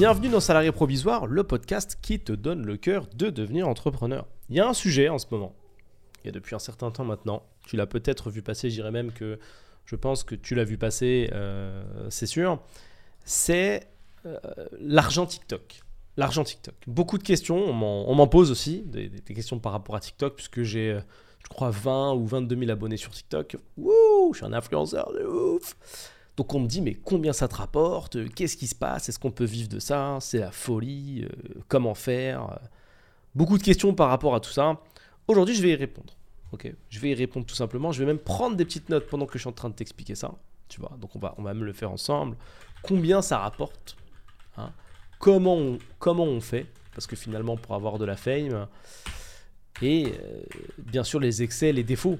Bienvenue dans Salarié Provisoire, le podcast qui te donne le cœur de devenir entrepreneur. Il y a un sujet en ce moment, et depuis un certain temps maintenant, tu l'as peut-être vu passer, j'irais même que je pense que tu l'as vu passer, euh, c'est sûr, c'est euh, l'argent TikTok. L'argent TikTok. Beaucoup de questions, on m'en pose aussi, des, questions par rapport à TikTok, puisque j'ai, euh, je crois, 20 ou 22 000 abonnés sur TikTok. Wouh, je suis un influenceur de ouf donc on me dit mais combien ça te rapporte? Qu'est-ce qui se passe? Est-ce qu'on peut vivre de ça? C'est la folie euh, Comment faire? Beaucoup de questions par rapport à tout ça. Aujourd'hui je vais y répondre. Ok, je vais y répondre tout simplement. Je vais même prendre des petites notes pendant que je suis en train de t'expliquer ça. Tu vois, donc on va, on va même le faire ensemble. Combien ça rapporte hein? Comment, on, comment on fait? Parce que finalement pour avoir de la fame et euh, bien sûr les excès, les défauts.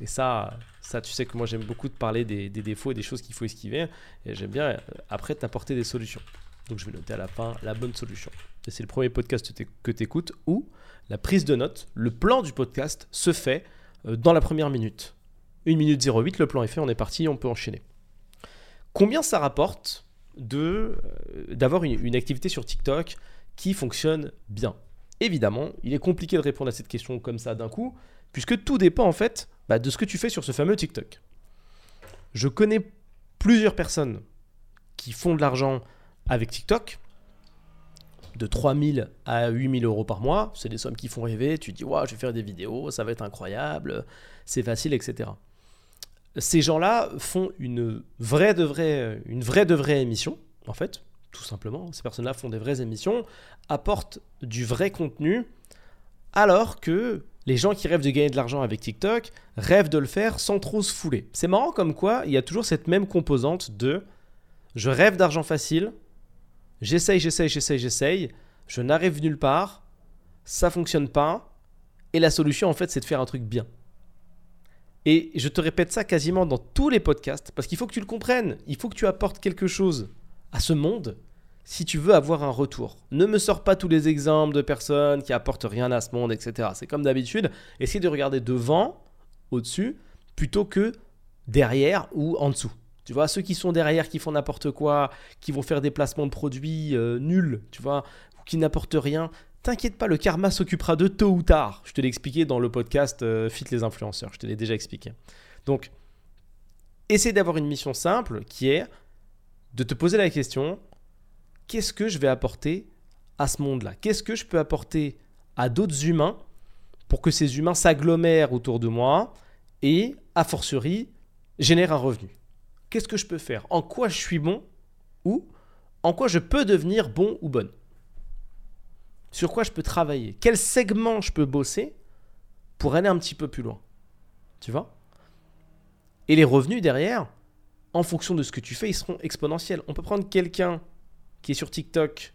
Et ça, ça, tu sais que moi j'aime beaucoup de parler des, défauts et des choses qu'il faut esquiver. Et j'aime bien euh, après t'apporter des solutions. Donc je vais noter à la fin la bonne solution. Et c'est le premier podcast que tu écoutes où la prise de notes, le plan du podcast se fait euh, dans la première minute. 1 minute 08, le plan est fait, on est parti, on peut enchaîner. Combien ça rapporte de euh, d'avoir une, une activité sur TikTok qui fonctionne bien? Évidemment, il est compliqué de répondre à cette question comme ça d'un coup, puisque tout dépend en fait bah, de ce que tu fais sur ce fameux TikTok. Je connais plusieurs personnes qui font de l'argent avec TikTok, de 3000 à 8000 euros par mois. C'est des sommes qui font rêver. Tu te dis, ouais, je vais faire des vidéos, ça va être incroyable, c'est facile, etc. Ces gens-là font une vraie de vraie, une vraie de vraie émission, en fait, tout simplement. Ces personnes-là font des vraies émissions, apportent du vrai contenu, alors que les gens qui rêvent de gagner de l'argent avec TikTok rêvent de le faire sans trop se fouler. C'est marrant comme quoi il y a toujours cette même composante de je rêve d'argent facile, j'essaye, j'essaye, j'essaye, j'essaye, je n'arrive nulle part, ça fonctionne pas, et la solution en fait c'est de faire un truc bien. Et je te répète ça quasiment dans tous les podcasts, parce qu'il faut que tu le comprennes, il faut que tu apportes quelque chose à ce monde si tu veux avoir un retour. Ne me sors pas tous les exemples de personnes qui apportent rien à ce monde, etc. C'est comme d'habitude, essaye de regarder devant, au-dessus, plutôt que derrière ou en dessous. Tu vois, ceux qui sont derrière, qui font n'importe quoi, qui vont faire des placements de produits euh, nuls, tu vois, ou qui n'apportent rien, t'inquiète pas, le karma s'occupera de tôt ou tard. Je te l'ai expliqué dans le podcast euh, Fit les influenceurs, je te l'ai déjà expliqué. Donc, essaie d'avoir une mission simple qui est de te poser la question, qu'est-ce que je vais apporter à ce monde-là? Qu'est-ce que je peux apporter à d'autres humains pour que ces humains s'agglomèrent autour de moi et, a fortiori, génèrent un revenu? Qu'est-ce que je peux faire? En quoi je suis bon ou en quoi je peux devenir bon ou bonne? Sur quoi je peux travailler? Quel segment je peux bosser pour aller un petit peu plus loin? Tu vois? Et les revenus derrière, en fonction de ce que tu fais, ils seront exponentiels. On peut prendre quelqu'un qui est sur TikTok,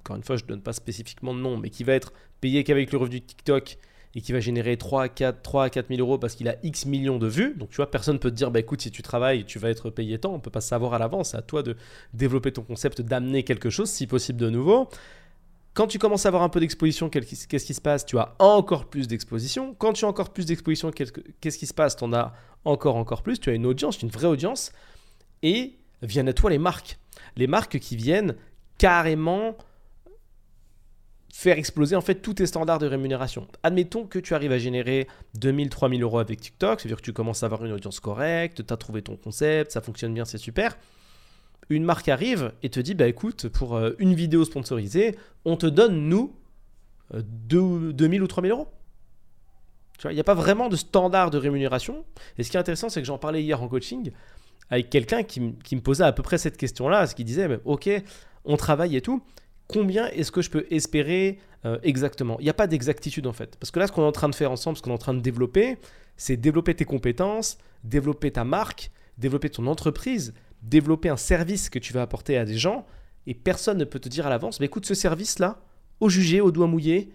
encore une fois, je ne donne pas spécifiquement de nom, mais qui va être payé qu'avec le revenu de TikTok et qui va générer 3 à 4, 3 à 4 000 euros parce qu'il a X millions de vues. Donc tu vois, personne ne peut te dire, bah écoute, si tu travailles, tu vas être payé tant. On ne peut pas savoir à l'avance. C'est à toi de développer ton concept, d'amener quelque chose, si possible de nouveau. Quand tu commences à avoir un peu d'exposition, qu'est-ce qui se passe? Tu as encore plus d'exposition. Quand tu as encore plus d'exposition, qu'est-ce qui se passe? Tu en as encore, encore plus. Tu as une audience, une vraie audience. Et viennent à toi les marques les marques qui viennent carrément faire exploser en fait tous tes standards de rémunération. Admettons que tu arrives à générer 2000, 3000 euros avec TikTok, c'est-à-dire que tu commences à avoir une audience correcte, tu as trouvé ton concept, ça fonctionne bien, c'est super. Une marque arrive et te dit, bah écoute, pour euh, une vidéo sponsorisée, on te donne, nous, 2000 euh, ou 3000 euros. Tu vois, il n'y a pas vraiment de standard de rémunération. Et ce qui est intéressant, c'est que j'en parlais hier en coaching avec quelqu'un qui, me posait à peu près cette question-là, ce qui disait, ok, on travaille et tout, combien est-ce que je peux espérer euh, exactement? Il n'y a pas d'exactitude en fait. Parce que là, ce qu'on est en train de faire ensemble, ce qu'on est en train de développer, c'est développer tes compétences, développer ta marque, développer ton entreprise, développer un service que tu vas apporter à des gens. Et personne ne peut te dire à l'avance, mais écoute, ce service-là, au jugé, au doigt mouillé,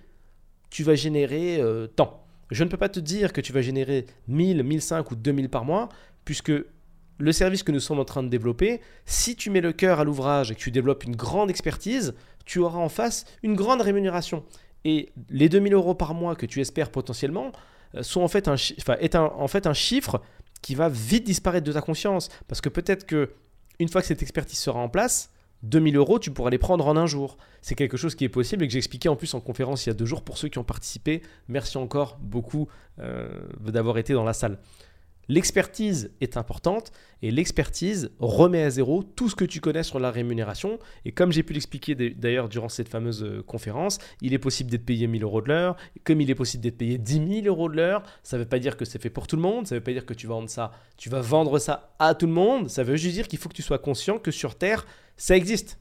tu vas générer euh, tant. Je ne peux pas te dire que tu vas générer 1000, 1005 ou 2000 par mois, puisque le service que nous sommes en train de développer, si tu mets le cœur à l'ouvrage et que tu développes une grande expertise, tu auras en face une grande rémunération. Et les 2000 euros par mois que tu espères potentiellement euh, sont en fait un, est en fait un chiffre qui va vite disparaître de ta conscience. Parce que peut-être que une fois que cette expertise sera en place, 2000 euros, tu pourras les prendre en un jour. C'est quelque chose qui est possible et que j'ai expliqué en plus en conférence il y a deux jours pour ceux qui ont participé. Merci encore beaucoup euh, d'avoir été dans la salle. L'expertise est importante et l'expertise remet à zéro tout ce que tu connais sur la rémunération. Et comme j'ai pu l'expliquer d'ailleurs durant cette fameuse euh, conférence, il est possible d'être payé 1000 euros de l'heure. Comme il est possible d'être payé 10 000 euros de l'heure, ça ne veut pas dire que c'est fait pour tout le monde. Ça ne veut pas dire que tu vas vendre ça, tu vas vendre ça à tout le monde. Ça veut juste dire qu'il faut que tu sois conscient que sur Terre, ça existe.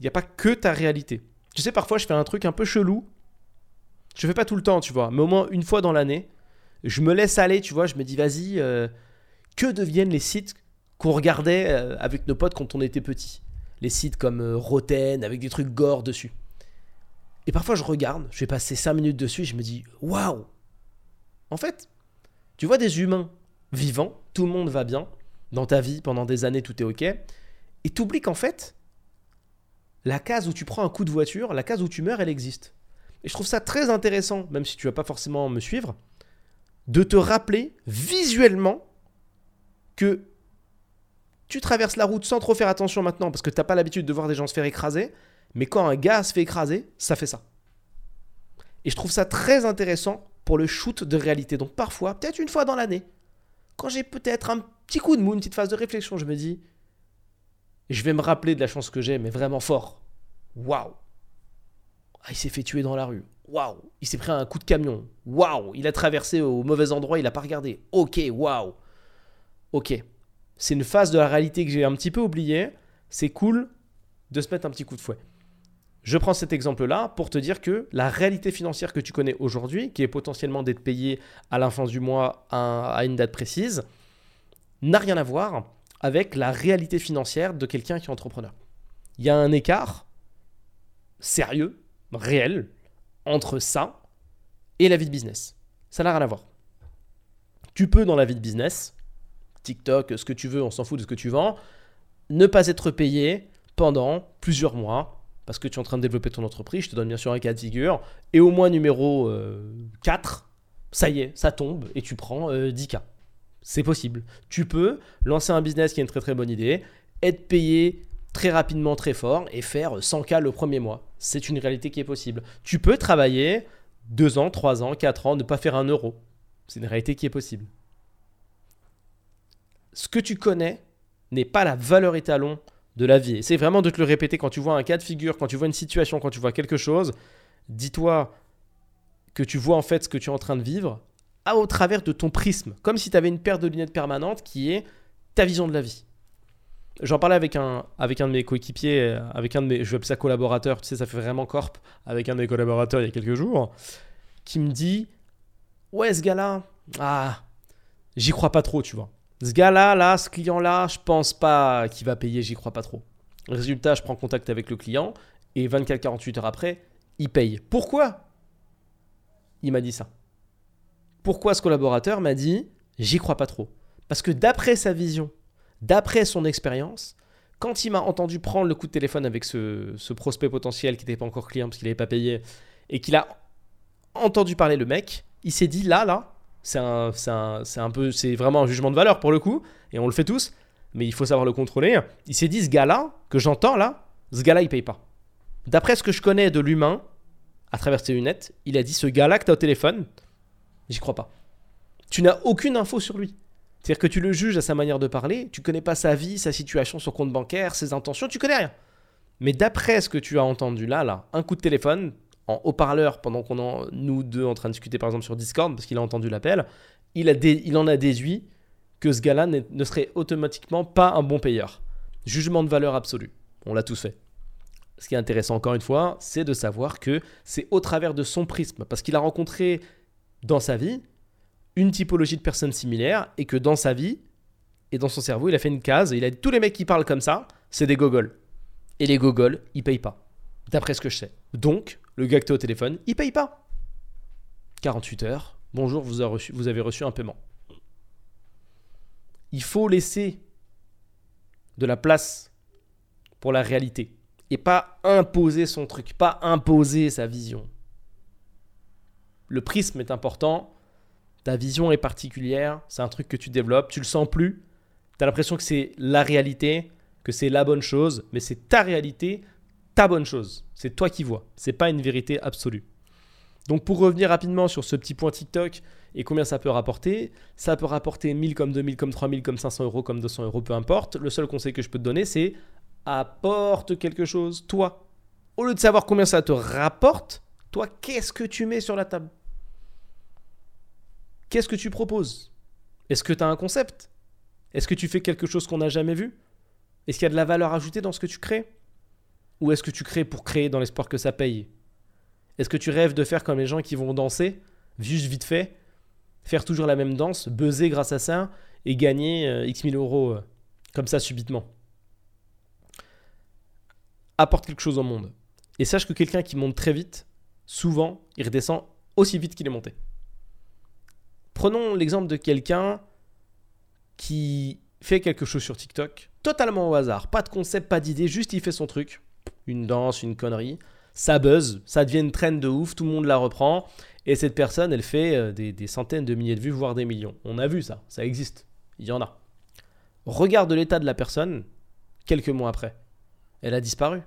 Il n'y a pas que ta réalité. Tu sais, parfois je fais un truc un peu chelou. Je ne fais pas tout le temps, tu vois, mais au moins une fois dans l'année je me laisse aller, tu vois, je me dis, vas-y, euh, que deviennent les sites qu'on regardait euh, avec nos potes quand on était petit Les sites comme euh, Roten, avec des trucs gore dessus. Et parfois, je regarde, je vais passer 5 minutes dessus je me dis, waouh En fait, tu vois des humains vivants, tout le monde va bien, dans ta vie, pendant des années, tout est ok, et tu oublies qu'en fait, la case où tu prends un coup de voiture, la case où tu meurs, elle existe. Et je trouve ça très intéressant, même si tu vas pas forcément me suivre, de te rappeler visuellement que tu traverses la route sans trop faire attention maintenant parce que tu n'as pas l'habitude de voir des gens se faire écraser, mais quand un gars se fait écraser, ça fait ça. Et je trouve ça très intéressant pour le shoot de réalité. Donc parfois, peut-être une fois dans l'année, quand j'ai peut-être un petit coup de mou, une petite phase de réflexion, je me dis, je vais me rappeler de la chance que j'ai, mais vraiment fort. Waouh ah, Il s'est fait tuer dans la rue. Waouh, il s'est pris un coup de camion. Waouh, il a traversé au mauvais endroit, il n'a pas regardé. Ok, waouh. Ok. C'est une phase de la réalité que j'ai un petit peu oubliée. C'est cool de se mettre un petit coup de fouet. Je prends cet exemple-là pour te dire que la réalité financière que tu connais aujourd'hui, qui est potentiellement d'être payé à la fin du mois à une date précise, n'a rien à voir avec la réalité financière de quelqu'un qui est entrepreneur. Il y a un écart sérieux, réel, entre ça et la vie de business. Ça n'a rien à voir. Tu peux dans la vie de business, TikTok, ce que tu veux, on s'en fout de ce que tu vends, ne pas être payé pendant plusieurs mois parce que tu es en train de développer ton entreprise. Je te donne bien sûr un cas de figure. Et au mois numéro 4, euh, ça y est, ça tombe et tu prends 10K. Euh, C'est possible. Tu peux lancer un business qui est une très très bonne idée, être payé très rapidement, très fort et faire 100K le premier mois. C'est une réalité qui est possible. Tu peux travailler 2 ans, 3 ans, 4 ans, ne pas faire un euro. C'est une réalité qui est possible. Ce que tu connais n'est pas la valeur étalon de la vie. C'est vraiment de te le répéter quand tu vois un cas de figure, quand tu vois une situation, quand tu vois quelque chose. Dis-toi que tu vois en fait ce que tu es en train de vivre à, au travers de ton prisme, comme si tu avais une paire de lunettes permanentes qui est ta vision de la vie. J'en parlais avec un, avec un de mes coéquipiers, euh, avec un de mes, je vais appeler ça collaborateur, tu sais, ça fait vraiment corp, avec un de mes collaborateurs il y a quelques jours, qui me dit Ouais, ce gars-là, ah, j'y crois pas trop, tu vois. Ce gars-là, là, ce client-là, je pense pas qu'il va payer, j'y crois pas trop. Résultat, je prends contact avec le client et 24-48 heures après, il paye. Pourquoi Il m'a dit ça? Pourquoi ce collaborateur m'a dit J'y crois pas trop? Parce que d'après sa vision D'après son expérience, quand il m'a entendu prendre le coup de téléphone avec ce, prospect potentiel qui n'était pas encore client parce qu'il n'avait pas payé, et qu'il a entendu parler le mec, il s'est dit là, là, c'est un, un, peu, c'est vraiment un jugement de valeur pour le coup, et on le fait tous, mais il faut savoir le contrôler. Il s'est dit ce gars-là, que j'entends là, ce gars-là, il paye pas. D'après ce que je connais de l'humain, à travers ses lunettes, il a dit ce gars-là que tu as au téléphone, j'y crois pas. Tu n'as aucune info sur lui. C'est-à-dire que tu le juges à sa manière de parler, tu connais pas sa vie, sa situation, son compte bancaire, ses intentions, tu connais rien. Mais d'après ce que tu as entendu là, là, un coup de téléphone en haut-parleur pendant qu'on est nous deux en train de discuter par exemple sur Discord parce qu'il a entendu l'appel, il, il en a déduit que ce gars-là ne serait automatiquement pas un bon payeur. Jugement de valeur absolue. On l'a tous fait. Ce qui est intéressant encore une fois, c'est de savoir que c'est au travers de son prisme, parce qu'il a rencontré dans sa vie une typologie de personnes similaires et que dans sa vie et dans son cerveau, il a fait une case et il a dit tous les mecs qui parlent comme ça, c'est des gogoles. Et les gogoles, ils payent pas. D'après ce que je sais. Donc, le gars que au téléphone, il paye pas. 48 heures, bonjour, vous avez reçu, vous avez reçu un paiement. Il faut laisser de la place pour la réalité et pas imposer son truc, pas imposer sa vision. Le prisme est important, ta vision est particulière, c'est un truc que tu développes, tu le sens plus, tu as l'impression que c'est la réalité, que c'est la bonne chose, mais c'est ta réalité, ta bonne chose. C'est toi qui vois. C'est pas une vérité absolue. Donc pour revenir rapidement sur ce petit point TikTok et combien ça peut rapporter, ça peut rapporter 1000 comme 2000 comme 3000 comme 500 euros comme 200 euros, peu importe. Le seul conseil que je peux te donner, c'est apporte quelque chose, toi. Au lieu de savoir combien ça te rapporte, toi, qu'est-ce que tu mets sur la table? Qu'est-ce que tu proposes? Est-ce que tu as un concept? Est-ce que tu fais quelque chose qu'on n'a jamais vu? Est-ce qu'il y a de la valeur ajoutée dans ce que tu crées? Ou est-ce que tu crées pour créer dans l'espoir que ça paye? Est-ce que tu rêves de faire comme les gens qui vont danser, juste vite fait, faire toujours la même danse, buzzer grâce à ça et gagner euh, X mille euros euh, comme ça subitement? Apporte quelque chose au monde. Et sache que quelqu'un qui monte très vite, souvent, il redescend aussi vite qu'il est monté. Prenons l'exemple de quelqu'un qui fait quelque chose sur TikTok, totalement au hasard, pas de concept, pas d'idée, juste il fait son truc, une danse, une connerie, ça buzz, ça devient une traîne de ouf, tout le monde la reprend, et cette personne, elle fait euh, des, centaines de milliers de vues, voire des millions. On a vu ça, ça existe, il y en a. Regarde l'état de la personne quelques mois après. Elle a disparu.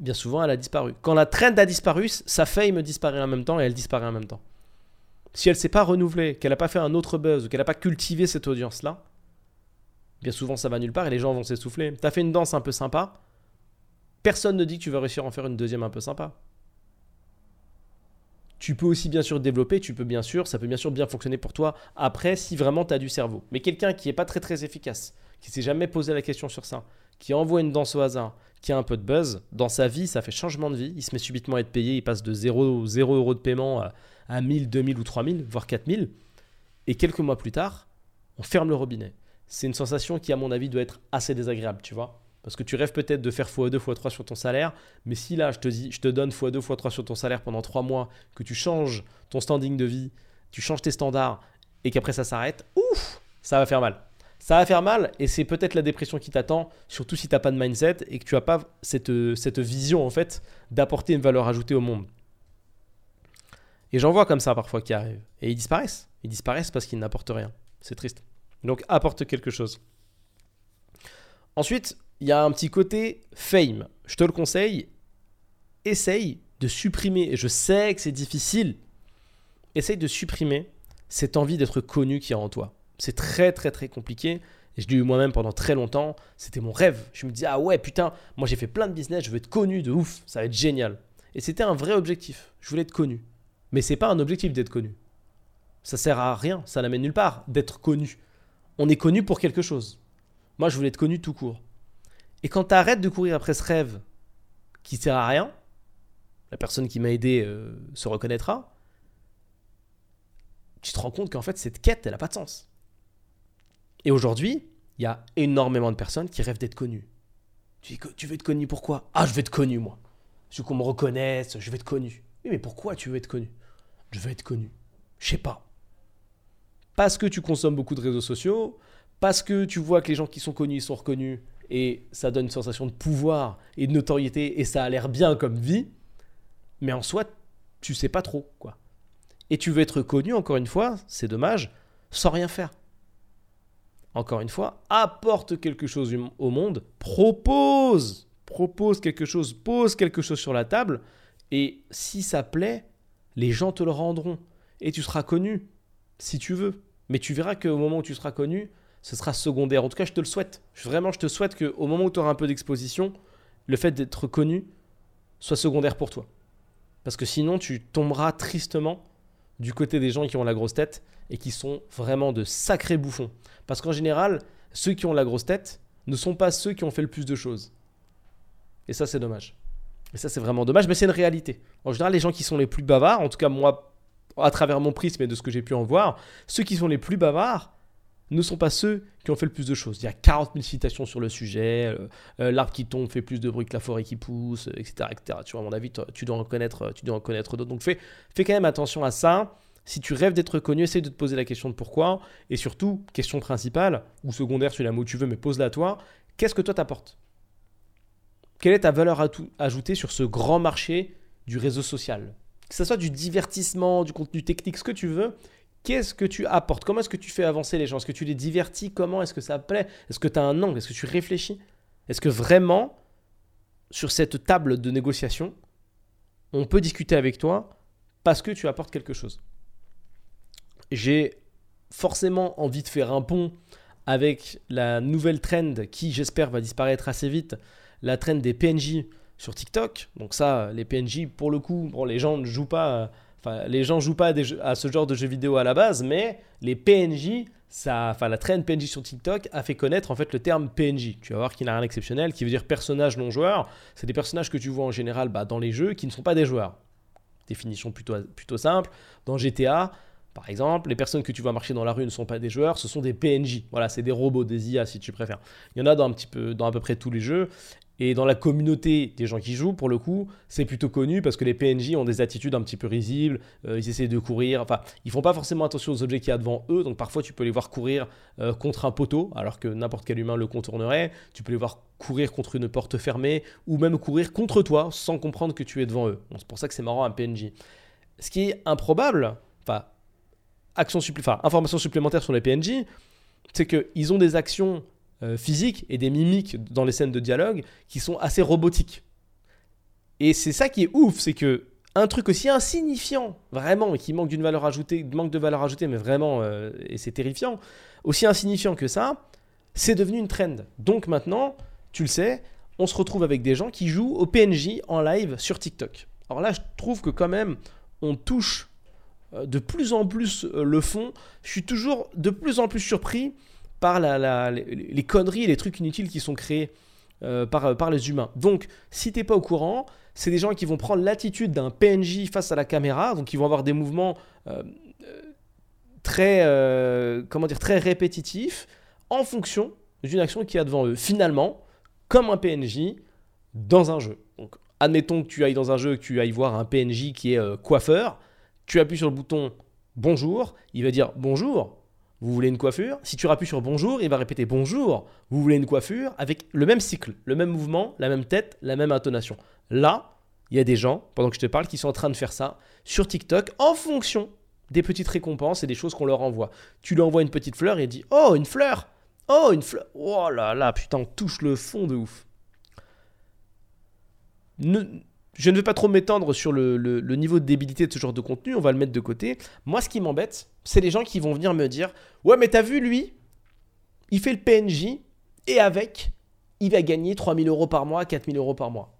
Bien souvent, elle a disparu. Quand la traîne a disparu, sa me disparaît en même temps et elle disparaît en même temps si elle s'est pas renouvelée, qu'elle n'a pas fait un autre buzz, qu'elle n'a pas cultivé cette audience-là, bien souvent ça va nulle part et les gens vont s'essouffler. Tu as fait une danse un peu sympa, personne ne dit que tu vas réussir à en faire une deuxième un peu sympa. Tu peux aussi bien sûr développer, tu peux bien sûr, ça peut bien sûr bien fonctionner pour toi après si vraiment tu as du cerveau. Mais quelqu'un qui n'est pas très très efficace, qui s'est jamais posé la question sur ça, qui envoie une danse au hasard, qui a un peu de buzz, dans sa vie, ça fait changement de vie, il se met subitement à être payé, il passe de 0, 0 euros de paiement à à 1000, 2000 ou 3000, voire 4000. Et quelques mois plus tard, on ferme le robinet. C'est une sensation qui, à mon avis, doit être assez désagréable, tu vois. Parce que tu rêves peut-être de faire x2, x3 sur ton salaire, mais si là, je te dis, je te donne x2, x3 sur ton salaire pendant 3 mois, que tu changes ton standing de vie, tu changes tes standards, et qu'après ça s'arrête, ouf, ça va faire mal. Ça va faire mal, et c'est peut-être la dépression qui t'attend, surtout si tu n'as pas de mindset et que tu n'as pas cette, vision, en fait, d'apporter une valeur ajoutée au monde. Et j'en vois comme ça parfois qui arrivent. Et ils disparaissent. Ils disparaissent parce qu'ils n'apportent rien. C'est triste. Donc apporte quelque chose. Ensuite, il y a un petit côté fame. Je te le conseille. Essaye de supprimer, et je sais que c'est difficile, essaye de supprimer cette envie d'être connu qui est en toi. C'est très très très compliqué. Et je l'ai eu moi-même pendant très longtemps. C'était mon rêve. Je me dis, ah ouais, putain, moi j'ai fait plein de business, je veux être connu de ouf, ça va être génial. Et c'était un vrai objectif. Je voulais être connu. Mais c'est pas un objectif d'être connu. Ça sert à rien, ça n'amène nulle part d'être connu. On est connu pour quelque chose. Moi, je voulais être connu tout court. Et quand tu arrêtes de courir après ce rêve qui sert à rien, la personne qui m'a aidé euh, se reconnaîtra, tu te rends compte qu'en fait, cette quête, elle n'a pas de sens. Et aujourd'hui, il y a énormément de personnes qui rêvent d'être connues. Tu, tu veux être connu pourquoi? Ah, je veux être connu, moi. Je veux qu'on me reconnaisse, je veux être connu. Oui, mais pourquoi tu veux être connu? Je veux être connu. Je sais pas. Parce que tu consommes beaucoup de réseaux sociaux, parce que tu vois que les gens qui sont connus sont reconnus et ça donne une sensation de pouvoir et de notoriété et ça a l'air bien comme vie, mais en soi, tu sais pas trop quoi. Et tu veux être connu, encore une fois, c'est dommage, sans rien faire. Encore une fois, apporte quelque chose au monde, propose, propose quelque chose, pose quelque chose sur la table et si ça plaît, les gens te le rendront. Et tu seras connu, si tu veux. Mais tu verras qu'au moment où tu seras connu, ce sera secondaire. En tout cas, je te le souhaite. Vraiment, je te souhaite qu'au moment où tu auras un peu d'exposition, le fait d'être connu soit secondaire pour toi. Parce que sinon, tu tomberas tristement du côté des gens qui ont la grosse tête et qui sont vraiment de sacrés bouffons. Parce qu'en général, ceux qui ont la grosse tête ne sont pas ceux qui ont fait le plus de choses. Et ça, c'est dommage. Et ça, c'est vraiment dommage, mais c'est une réalité. En général, les gens qui sont les plus bavards, en tout cas moi, à travers mon prisme et de ce que j'ai pu en voir, ceux qui sont les plus bavards ne sont pas ceux qui ont fait le plus de choses. Il y a 40 000 citations sur le sujet, euh, euh, l'arbre qui tombe fait plus de bruit que la forêt qui pousse, etc. etc. Tu vois, à mon avis, tu dois en connaître, tu dois d'autres. Donc fais, fais quand même attention à ça. Si tu rêves d'être connu, essaye de te poser la question de pourquoi. Et surtout, question principale, ou secondaire, tu la mot tu veux, mais pose-la à toi. Qu'est-ce que toi t'apportes? Quelle est ta valeur ajoutée sur ce grand marché du réseau social? Que ce soit du divertissement, du contenu technique, ce que tu veux, qu'est-ce que tu apportes? Comment est-ce que tu fais avancer les gens? Est-ce que tu les divertis? Comment est-ce que ça plaît? Est-ce que tu as un angle? Est-ce que tu réfléchis? Est-ce que vraiment, sur cette table de négociation, on peut discuter avec toi parce que tu apportes quelque chose? J'ai forcément envie de faire un pont avec la nouvelle trend qui, j'espère, va disparaître assez vite, la trend des PNJ sur TikTok. Donc ça, les PNJ, pour le coup, bon, les gens ne jouent pas, les gens jouent pas à, ce genre de jeux vidéo à la base, mais les PNJ, ça, enfin, la trend PNJ sur TikTok a fait connaître en fait le terme PNJ. Tu vas voir qu'il n'a rien d'exceptionnel, qui veut dire personnage non joueur. C'est des personnages que tu vois en général bah, dans les jeux qui ne sont pas des joueurs. Définition plutôt, plutôt simple. Dans GTA, par exemple, les personnes que tu vois marcher dans la rue ne sont pas des joueurs, ce sont des PNJ. Voilà, c'est des robots, des IA si tu préfères. Il y en a dans un petit peu, dans à peu près tous les jeux. Et dans la communauté des gens qui jouent, pour le coup, c'est plutôt connu parce que les PNJ ont des attitudes un petit peu risibles, euh, ils essaient de courir, enfin, ils font pas forcément attention aux objets qu'il y a devant eux, donc parfois tu peux les voir courir euh, contre un poteau, alors que n'importe quel humain le contournerait, tu peux les voir courir contre une porte fermée, ou même courir contre toi sans comprendre que tu es devant eux. c'est pour ça que c'est marrant un PNJ. Ce qui est improbable, enfin, information supplémentaire sur les PNJ, c'est qu'ils ont des actions euh, physiques et des mimiques dans les scènes de dialogue qui sont assez robotiques. Et c'est ça qui est ouf, c'est que un truc aussi insignifiant, vraiment, et qui manque d'une valeur ajoutée, manque de valeur ajoutée, mais vraiment, euh, et c'est terrifiant, aussi insignifiant que ça, c'est devenu une trend. Donc maintenant, tu le sais, on se retrouve avec des gens qui jouent au PNJ en live sur TikTok. Alors là, je trouve que quand même, on touche euh, de plus en plus le fond. Je suis toujours de plus en plus surpris par les, conneries et les trucs inutiles qui sont créés euh, par, les humains. Donc, si t'es pas au courant, c'est des gens qui vont prendre l'attitude d'un PNJ face à la caméra, donc ils vont avoir des mouvements très, comment dire, très répétitifs en fonction d'une action qui a devant eux. Finalement, comme un PNJ dans un jeu. Donc, admettons que tu ailles dans un jeu, que tu ailles voir un PNJ qui est coiffeur tu appuies sur le bouton bonjour, il va dire bonjour, vous voulez une coiffure? Si tu appuies sur bonjour, il va répéter bonjour, vous voulez une coiffure avec le même cycle, le même mouvement, la même tête, la même intonation. Là, il y a des gens, pendant que je te parle, qui sont en train de faire ça sur TikTok en fonction des petites récompenses et des choses qu'on leur envoie. Tu lui envoies une petite fleur et il dit Oh, une fleur Oh, une fleur Oh là là, putain, on touche le fond de ouf. Je ne vais pas trop m'étendre sur le, niveau de débilité de ce genre de contenu, on va le mettre de côté. Moi, ce qui m'embête, c'est les gens qui vont venir me dire Ouais, mais t'as vu, lui, il fait le PNJ et avec, il va gagner 3000 euros par mois, 4000 euros par mois.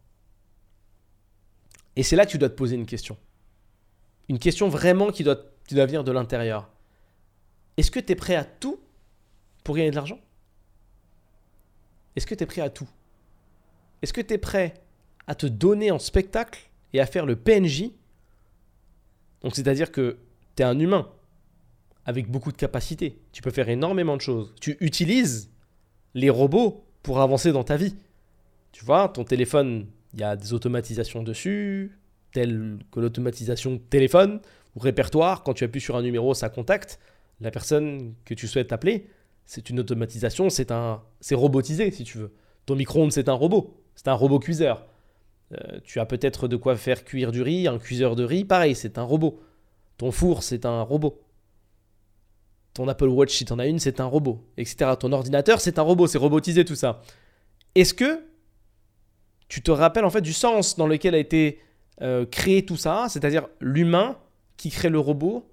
Et c'est là que tu dois te poser une question. Une question vraiment qui doit, qui venir de l'intérieur. Est-ce que tu es prêt à tout pour gagner de l'argent? Est-ce que tu es prêt à tout? Est-ce que tu es prêt à te donner en spectacle et à faire le PNJ. Donc c'est-à-dire que tu es un humain avec beaucoup de capacités. Tu peux faire énormément de choses. Tu utilises les robots pour avancer dans ta vie. Tu vois, ton téléphone, il y a des automatisations dessus, telles que l'automatisation téléphone ou répertoire. Quand tu appuies sur un numéro, ça contacte la personne que tu souhaites appeler. C'est une automatisation, c'est un, c'est robotisé si tu veux. Ton micro-ondes, c'est un robot, c'est un robot cuiseur. Euh, tu as peut-être de quoi faire cuire du riz, un cuiseur de riz, pareil, c'est un robot. Ton four, c'est un robot. Ton Apple Watch, si tu en as une, c'est un robot, etc. Ton ordinateur, c'est un robot, c'est robotisé tout ça. Est-ce que tu te rappelles en fait du sens dans lequel a été euh, créé tout ça, c'est-à-dire l'humain qui crée le robot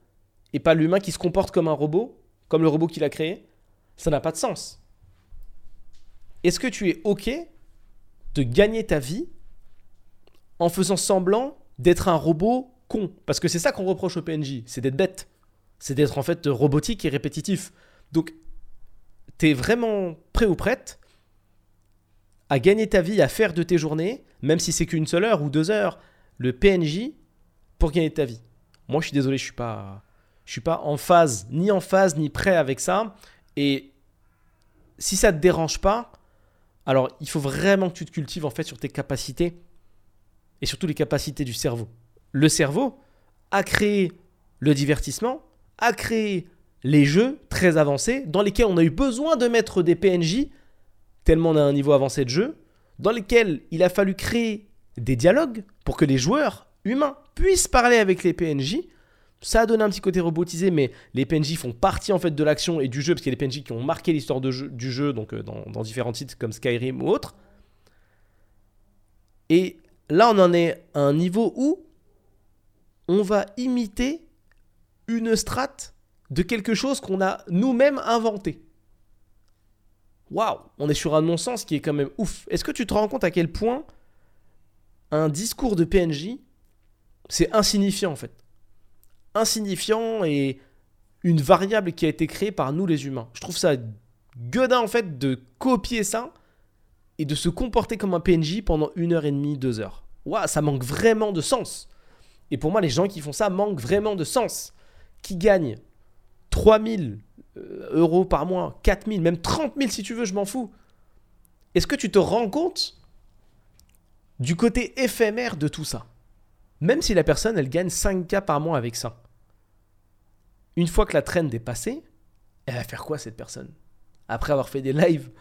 et pas l'humain qui se comporte comme un robot, comme le robot qu'il a créé? Ça n'a pas de sens. Est-ce que tu es OK de gagner ta vie en faisant semblant d'être un robot con. Parce que c'est ça qu'on reproche au PNJ, c'est d'être bête. C'est d'être en fait robotique et répétitif. Donc, t'es vraiment prêt ou prête à gagner ta vie, à faire de tes journées, même si c'est qu'une seule heure ou deux heures, le PNJ pour gagner ta vie. Moi, je suis désolé, je suis pas, je suis pas en phase, ni en phase, ni prêt avec ça. Et si ça te dérange pas, alors il faut vraiment que tu te cultives en fait sur tes capacités et surtout les capacités du cerveau. Le cerveau a créé le divertissement, a créé les jeux très avancés dans lesquels on a eu besoin de mettre des PNJ, tellement on a un niveau avancé de jeu, dans lesquels il a fallu créer des dialogues pour que les joueurs humains puissent parler avec les PNJ. Ça a donné un petit côté robotisé, mais les PNJ font partie en fait de l'action et du jeu, parce qu'il y a des PNJ qui ont marqué l'histoire du jeu, donc euh, dans, dans différents titres comme Skyrim ou autres. Et là, on en est à un niveau où on va imiter une strate de quelque chose qu'on a nous-mêmes inventé. Waouh, on est sur un non-sens qui est quand même ouf. Est-ce que tu te rends compte à quel point un discours de PNJ, c'est insignifiant en fait? Insignifiant et une variable qui a été créée par nous les humains. Je trouve ça gueudin en fait de copier ça et de se comporter comme un PNJ pendant une heure et demie, deux heures. Waouh, ça manque vraiment de sens. Et pour moi, les gens qui font ça manquent vraiment de sens. Qui gagnent 3000 euh, euros par mois, 4000, même 30 000 si tu veux, je m'en fous. Est-ce que tu te rends compte du côté éphémère de tout ça? Même si la personne, elle gagne 5K par mois avec ça. Une fois que la traîne est passée, elle va faire quoi cette personne? Après avoir fait des lives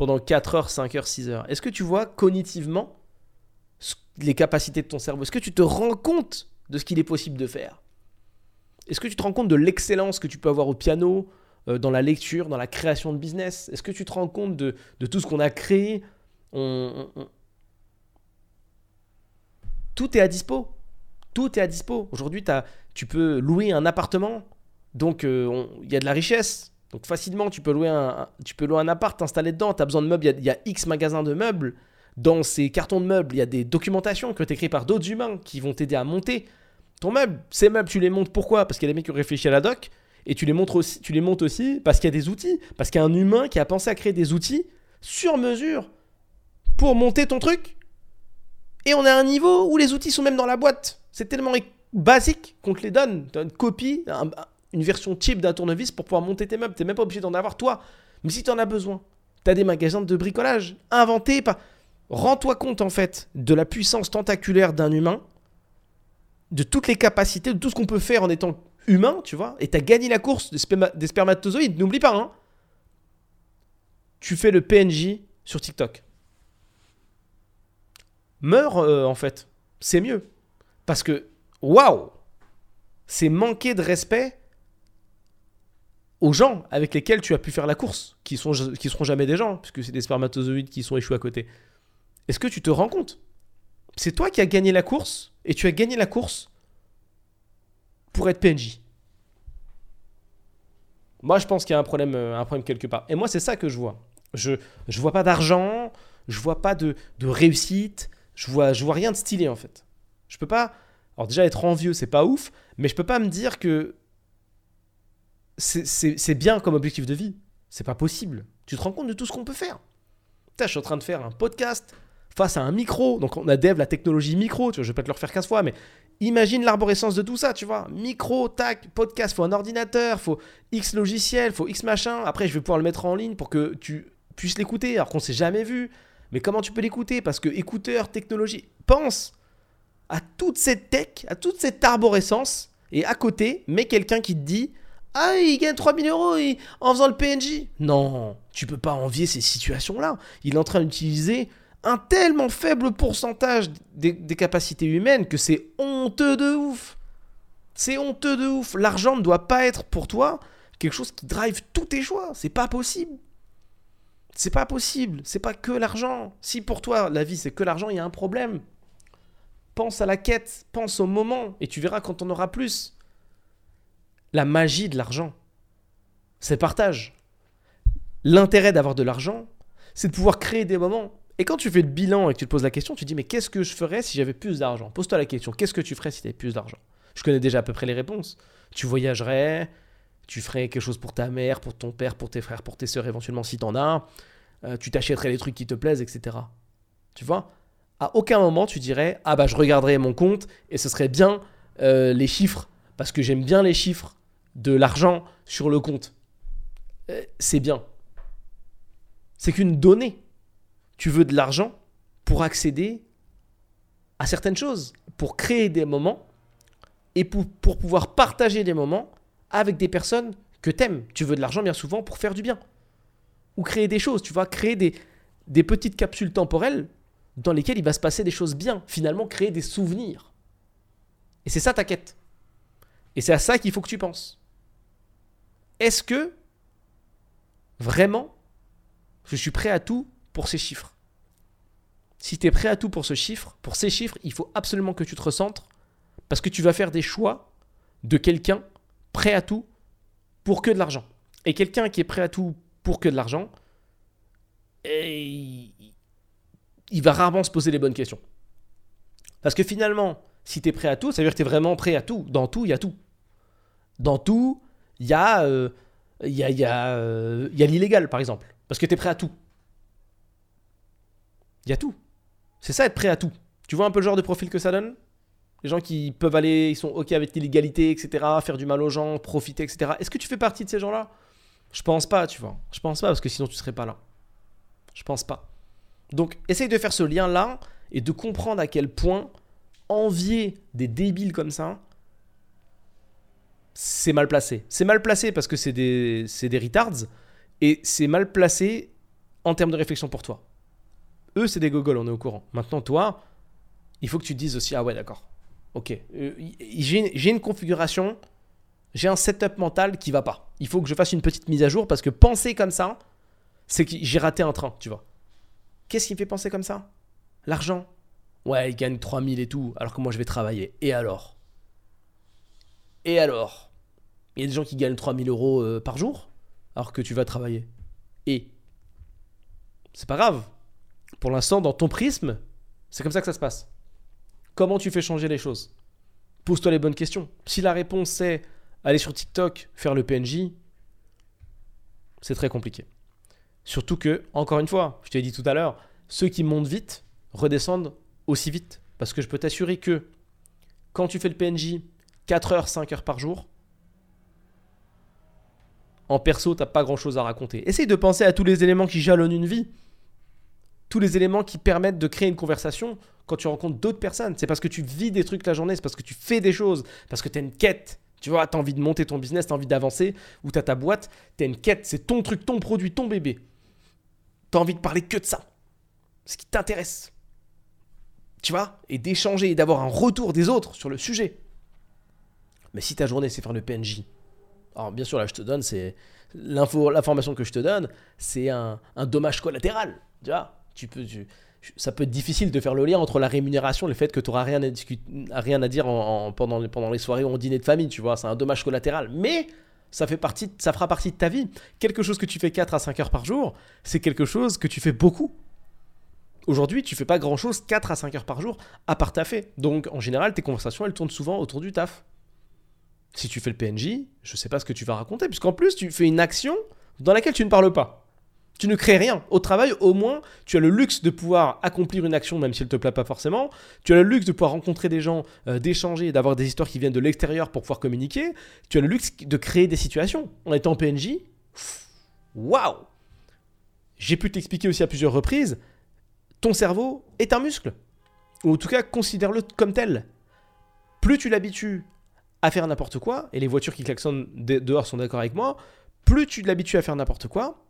pendant 4 heures, 5 heures, 6 heures. Est-ce que tu vois cognitivement les capacités de ton cerveau? Est-ce que tu te rends compte de ce qu'il est possible de faire? Est-ce que tu te rends compte de l'excellence que tu peux avoir au piano, euh, dans la lecture, dans la création de business? Est-ce que tu te rends compte de, tout ce qu'on a créé? Tout est à dispo. Tout est à dispo. Aujourd'hui, tu peux louer un appartement. Donc, euh, il y a de la richesse. Donc facilement, tu peux louer un, tu peux louer un appart, t'installer dedans, tu besoin de meubles, il y, a X magasins de meubles. Dans ces cartons de meubles, il y a des documentations qui ont été créées par d'autres humains qui vont t'aider à monter ton meuble. Ces meubles, tu les montes pourquoi? Parce qu'il y a des mecs qui ont réfléchi à la doc. Et tu les, aussi, tu les montes aussi parce qu'il y a des outils. Parce qu'il y a un humain qui a pensé à créer des outils sur mesure pour monter ton truc. Et on à un niveau où les outils sont même dans la boîte. C'est tellement basique qu'on te les donne. Tu as une copie, une version cheap d'un tournevis pour pouvoir monter tes meubles. Tu n'es même pas obligé d'en avoir toi. Mais si tu en as besoin, tu as des magasins de bricolage inventés par. Rends-toi compte en fait de la puissance tentaculaire d'un humain, de toutes les capacités, de tout ce qu'on peut faire en étant humain, tu vois, et tu as gagné la course des, spermatozoïdes. N'oublie pas, hein. Tu fais le PNJ sur TikTok. Meurs, euh, en fait. C'est mieux. Parce que, waouh C'est manquer de respect aux gens avec lesquels tu as pu faire la course, qui, sont, qui seront jamais des gens, puisque c'est des spermatozoïdes qui sont échoués à côté. Est-ce que tu te rends compte? C'est toi qui as gagné la course, et tu as gagné la course pour être PNJ. Moi, je pense qu'il y a un problème, euh, un problème quelque part. Et moi, c'est ça que je vois. Je ne vois pas d'argent, je vois pas de, de, réussite, je vois, je vois rien de stylé en fait. Je peux pas. Alors déjà être envieux, c'est pas ouf, mais je peux pas me dire que c'est bien comme objectif de vie. C'est pas possible. Tu te rends compte de tout ce qu'on peut faire. Putain, je suis en train de faire un podcast face à un micro. Donc on a dev la technologie micro, tu vois, je vais pas te le refaire 15 fois, mais imagine l'arborescence de tout ça, tu vois. Micro, tac, podcast, faut un ordinateur, faut X logiciel, faut X machin. Après, je vais pouvoir le mettre en ligne pour que tu puisses l'écouter, alors qu'on s'est jamais vu. Mais comment tu peux l'écouter? Parce que écouteur, technologie, pense à toute cette tech, à toute cette arborescence, et à côté, mets quelqu'un qui te dit ah, il gagne 3000 euros en faisant le PNJ. Non, tu peux pas envier ces situations-là. Il est en train d'utiliser un tellement faible pourcentage des, capacités humaines que c'est honteux de ouf. C'est honteux de ouf. L'argent ne doit pas être pour toi quelque chose qui drive tous tes choix. C'est pas possible. C'est pas possible. C'est pas que l'argent. Si pour toi la vie c'est que l'argent, il y a un problème. Pense à la quête, pense au moment, et tu verras quand on aura plus. La magie de l'argent, c'est partage. L'intérêt d'avoir de l'argent, c'est de pouvoir créer des moments. Et quand tu fais le bilan et que tu te poses la question, tu te dis mais qu'est-ce que je ferais si j'avais plus d'argent? Pose-toi la question, qu'est-ce que tu ferais si tu avais plus d'argent? Je connais déjà à peu près les réponses. Tu voyagerais, tu ferais quelque chose pour ta mère, pour ton père, pour tes frères, pour tes sœurs éventuellement si t'en as, euh, tu t'achèterais les trucs qui te plaisent, etc. Tu vois? À aucun moment tu dirais ah bah je regarderais mon compte et ce serait bien euh, les chiffres parce que j'aime bien les chiffres de l'argent sur le compte. Euh, c'est bien. C'est qu'une donnée tu veux de l'argent pour accéder à certaines choses, pour créer des moments et pour, pouvoir partager des moments avec des personnes que t'aimes. Tu veux de l'argent bien souvent pour faire du bien. Ou créer des choses, tu vois, créer des, des petites capsules temporelles dans lesquelles il va se passer des choses bien. Finalement, créer des souvenirs. Et c'est ça ta quête. Et c'est à ça qu'il faut que tu penses. Est-ce que vraiment je suis prêt à tout pour ces chiffres? si tu es prêt à tout pour ce chiffre, pour ces chiffres, il faut absolument que tu te recentres parce que tu vas faire des choix de quelqu'un prêt à tout pour que de l'argent. Et quelqu'un qui est prêt à tout pour que de l'argent, il va rarement se poser les bonnes questions. Parce que finalement, si tu es prêt à tout, ça veut dire que tu es vraiment prêt à tout. Dans tout, il y a tout. Dans tout, il y a, euh, y a, euh, y a l'illégal, par exemple. Parce que tu es prêt à tout. Il y a tout. C'est ça être prêt à tout. Tu vois un peu le genre de profil que ça donne? Les gens qui peuvent aller, ils sont OK avec l'illégalité, etc., faire du mal aux gens, profiter, etc. Est-ce que tu fais partie de ces gens-là? Je pense pas, tu vois. Je pense pas, parce que sinon tu serais pas là. Je pense pas. Donc, essaye de faire ce lien-là et de comprendre à quel point envier des débiles comme ça, c'est mal placé. C'est mal placé parce que c'est des, des retards et c'est mal placé en termes de réflexion pour toi. Eux, c'est des gogoles, on est au courant. Maintenant, toi, il faut que tu te dises aussi, ah ouais, d'accord. Ok, euh, j'ai une configuration, j'ai un setup mental qui va pas. Il faut que je fasse une petite mise à jour parce que penser comme ça, c'est que j'ai raté un train, tu vois. Qu'est-ce qui me fait penser comme ça? L'argent. Ouais, il gagne 3000 et tout, alors que moi je vais travailler. Et alors? Et alors? Il y a des gens qui gagnent 3000 euros euh, par jour, alors que tu vas travailler. Et C'est pas grave. Pour l'instant, dans ton prisme, c'est comme ça que ça se passe. Comment tu fais changer les choses? Pose-toi les bonnes questions. Si la réponse est aller sur TikTok, faire le PNJ, c'est très compliqué. Surtout que, encore une fois, je t'ai dit tout à l'heure, ceux qui montent vite redescendent aussi vite. Parce que je peux t'assurer que quand tu fais le PNJ 4 heures, 5 heures par jour, en perso, t'as pas grand chose à raconter. Essaye de penser à tous les éléments qui jalonnent une vie tous les éléments qui permettent de créer une conversation quand tu rencontres d'autres personnes. C'est parce que tu vis des trucs la journée, c'est parce que tu fais des choses, parce que tu as une quête. Tu vois, tu as envie de monter ton business, tu as envie d'avancer, ou tu as ta boîte, tu as une quête, c'est ton truc, ton produit, ton bébé. Tu as envie de parler que de ça. Ce qui t'intéresse. Tu vois Et d'échanger et d'avoir un retour des autres sur le sujet. Mais si ta journée, c'est faire le PNJ, alors bien sûr, là, je te donne, c'est l'information que je te donne, c'est un, dommage collatéral. Tu vois tu peux, ça peut être difficile de faire le lien entre la rémunération le fait que tu n'auras rien à, rien à dire en, pendant, les soirées ou en dîner de famille, tu vois, c'est un dommage collatéral. Mais ça, fait partie, ça fera partie de ta vie. Quelque chose que tu fais 4 à 5 heures par jour, c'est quelque chose que tu fais beaucoup. Aujourd'hui, tu fais pas grand chose 4 à 5 heures par jour à part taffer. Donc en général, tes conversations, elles tournent souvent autour du taf. Si tu fais le PNJ, je sais pas ce que tu vas raconter, puisqu'en plus, tu fais une action dans laquelle tu ne parles pas. Tu ne crées rien. Au travail, au moins, tu as le luxe de pouvoir accomplir une action, même si elle ne te plaît pas forcément. Tu as le luxe de pouvoir rencontrer des gens, euh, d'échanger, d'avoir des histoires qui viennent de l'extérieur pour pouvoir communiquer. Tu as le luxe de créer des situations. En étant PNJ, waouh J'ai pu t'expliquer aussi à plusieurs reprises, ton cerveau est un muscle. Ou en tout cas, considère-le comme tel. Plus tu l'habitues à faire n'importe quoi, et les voitures qui klaxonnent dehors sont d'accord avec moi, plus tu l'habitues à faire n'importe quoi,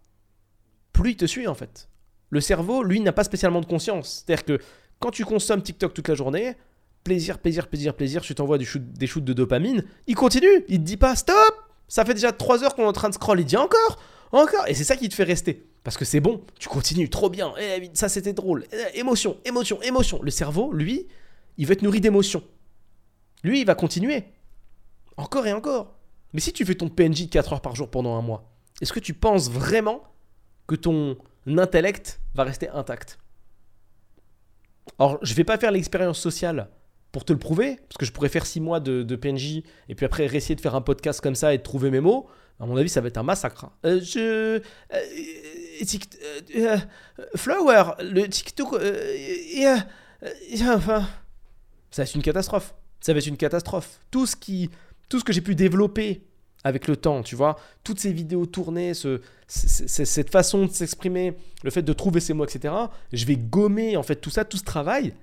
plus il te suit en fait. Le cerveau, lui, n'a pas spécialement de conscience. C'est-à-dire que quand tu consommes TikTok toute la journée, plaisir, plaisir, plaisir, plaisir, tu t'envoies des shoots, de dopamine, il continue, il te dit pas stop, ça fait déjà 3 heures qu'on est en train de scroll, il dit encore, encore, et c'est ça qui te fait rester. Parce que c'est bon, tu continues, trop bien, eh, ça c'était drôle, eh, émotion, émotion, émotion. Le cerveau, lui, il veut être nourri d'émotions. Lui, il va continuer. Encore et encore. Mais si tu fais ton PNJ de 4 heures par jour pendant un mois, est-ce que tu penses vraiment que ton intellect va rester intact? Alors, je vais pas faire l'expérience sociale pour te le prouver, parce que je pourrais faire six mois de, PNJ et puis après essayer de faire un podcast comme ça et de trouver mes mots. À mon avis, ça va être un massacre. Hein. Euh, je. Euh, euh, Flower, le TikTok. enfin. Ça va être une catastrophe. Ça va être une catastrophe. Tout ce, qui, tout ce que j'ai pu développer avec le temps, tu vois. Toutes ces vidéos tournées, ce, cette façon de s'exprimer, le fait de trouver ses mots, etc. Je vais gommer en fait tout ça, tout ce travail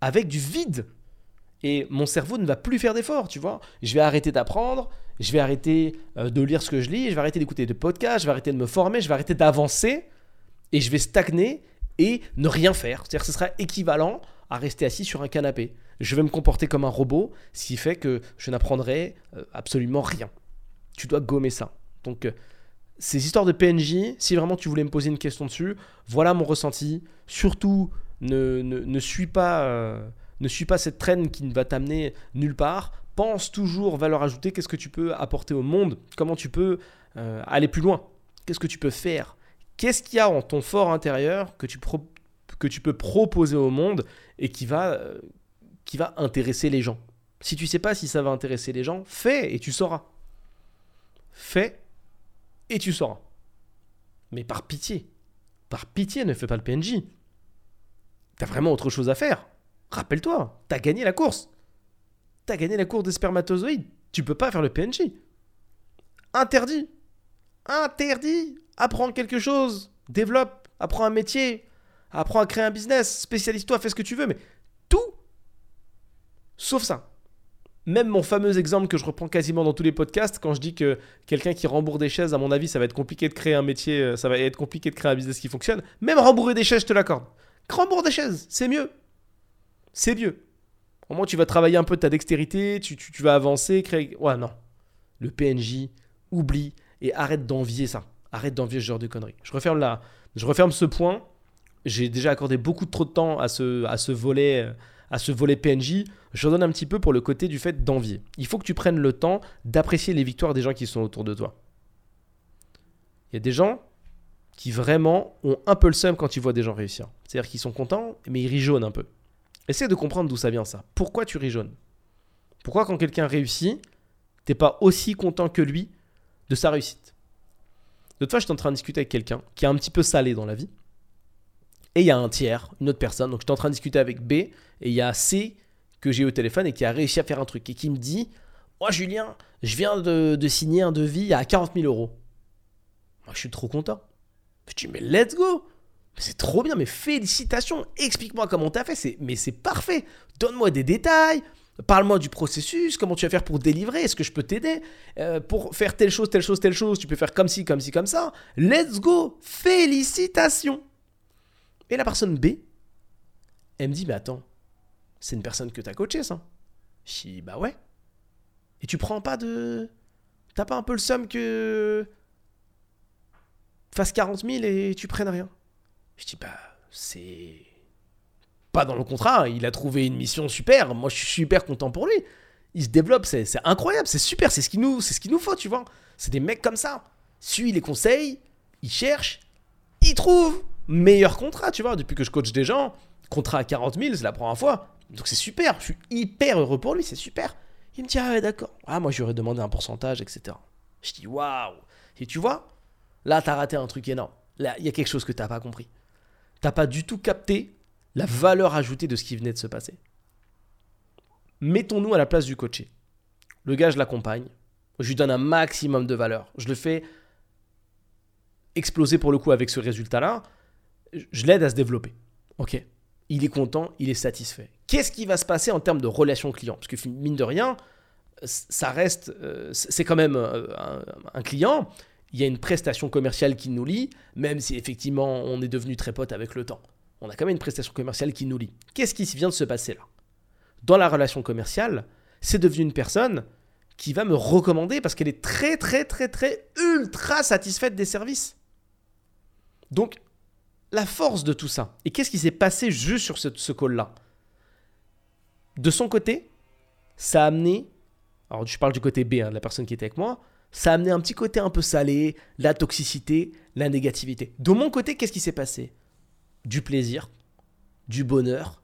avec du vide. Et mon cerveau ne va plus faire d'efforts, tu vois. Je vais arrêter d'apprendre, je vais arrêter euh, de lire ce que je lis, je vais arrêter d'écouter des podcasts, je vais arrêter de me former, je vais arrêter d'avancer et je vais stagner et ne rien faire. C'est-à-dire que ce sera équivalent à rester assis sur un canapé. Je vais me comporter comme un robot, ce qui fait que je n'apprendrai euh, absolument rien tu dois gommer ça. Donc, euh, ces histoires de PNJ, si vraiment tu voulais me poser une question dessus, voilà mon ressenti. Surtout, ne, ne, suis pas, euh, ne suis pas cette traîne qui ne va t'amener nulle part. Pense toujours valeur ajoutée, qu'est-ce que tu peux apporter au monde, comment tu peux aller plus loin, qu'est-ce que tu peux faire, qu'est-ce qu'il y a en ton fort intérieur que tu, peux proposer au monde et qui va, va intéresser les gens. Si tu sais pas si ça va intéresser les gens, fais et tu sauras. Fais et tu sauras. Mais par pitié, par pitié, ne fais pas le PNJ. T'as vraiment autre chose à faire. Rappelle-toi, t'as gagné la course. T'as gagné la course des spermatozoïdes. Tu peux pas faire le PNJ. Interdit. Interdit. Apprends quelque chose. Développe. Apprends un métier. Apprends à créer un business. Spécialise-toi. Fais ce que tu veux. Mais tout. Sauf ça. Même mon fameux exemple que je reprends quasiment dans tous les podcasts, quand je dis que quelqu'un qui rembourre des chaises, à mon avis, ça va être compliqué de créer un métier, euh, ça va être compliqué de créer un business qui fonctionne. Même rembourrer des chaises, je te l'accorde. Rembourre des chaises, c'est mieux. C'est mieux. Au moins, tu vas travailler un peu ta dextérité, tu, vas avancer, créer. Ouais, non. Le PNJ, oublie et arrête d'envier ça. Arrête d'envier ce genre de conneries. Je referme, la... je referme ce point. J'ai déjà accordé beaucoup trop de temps à ce, à ce volet. Euh, à ce volet PNJ, je donne un petit peu pour le côté du fait d'envier. Il faut que tu prennes le temps d'apprécier les victoires des gens qui sont autour de toi. Il y a des gens qui vraiment ont un peu le seum quand ils voient des gens réussir. C'est-à-dire qu'ils sont contents, mais ils rijonnent un peu. Essaye de comprendre d'où ça vient ça. Pourquoi tu rijonnes? Pourquoi quand quelqu'un réussit, t'es pas aussi content que lui de sa réussite? L'autre fois, j'étais en train de discuter avec quelqu'un qui est un petit peu salé dans la vie. Et il y a un tiers, une autre personne. Donc j'étais en train de discuter avec B et il y a C que j'ai au téléphone et qui a réussi à faire un truc et qui me dit Moi, Julien, je viens de, signer un devis à 40 000 euros. Moi, je suis trop content. Je dis Mais let's go C'est trop bien, mais félicitations Explique-moi comment t'as fait. Mais c'est parfait Donne-moi des détails. Parle-moi du processus, comment tu vas faire pour délivrer, est-ce que je peux t'aider? Euh, Pour faire telle chose, telle chose, telle chose, tu peux faire comme ci, comme ci, comme ça. Let's go Félicitations et la personne B, elle me dit, mais attends, c'est une personne que tu as coaché, ça Je dis, bah ouais. Et tu prends pas de... T'as pas un peu le somme que... Fasse 40 000 et tu prennes rien Je dis, bah, c'est... Pas dans le contrat, il a trouvé une mission super, moi je suis super content pour lui. Il se développe, c'est incroyable, c'est super, c'est ce qu'il nous, ce nous faut, tu vois. C'est des mecs comme ça. Suis les conseils, il cherche, il trouve meilleur contrat, tu vois. Depuis que je coach des gens, contrat à 40 000, c'est la première fois. Donc c'est super, je suis hyper heureux pour lui, c'est super. Il me dit, ah ouais, d'accord. Ah, moi, j'aurais demandé un pourcentage, etc. Je dis, waouh. Et tu vois, là, t'as raté un truc énorme. Là, il y a quelque chose que t'as pas compris. T'as pas du tout capté la valeur ajoutée de ce qui venait de se passer. Mettons-nous à la place du coaché. Le gars, je l'accompagne. Je lui donne un maximum de valeur. Je le fais exploser pour le coup avec ce résultat-là je l'aide à se développer. Ok Il est content, il est satisfait. Qu'est-ce qui va se passer en termes de relation client Parce que mine de rien, ça reste, euh, c'est quand même euh, un, client. Il y a une prestation commerciale qui nous lie, même si effectivement on est devenu très pote avec le temps. On a quand même une prestation commerciale qui nous lie. Qu'est-ce qui vient de se passer là? Dans la relation commerciale, c'est devenu une personne qui va me recommander parce qu'elle est très très très très ultra satisfaite des services. Donc la force de tout ça. Et qu'est-ce qui s'est passé juste sur ce, call-là? De son côté, ça a amené, alors je parle du côté B, hein, de la personne qui était avec moi, ça a amené un petit côté un peu salé, la toxicité, la négativité. De mon côté, qu'est-ce qui s'est passé? Du plaisir, du bonheur,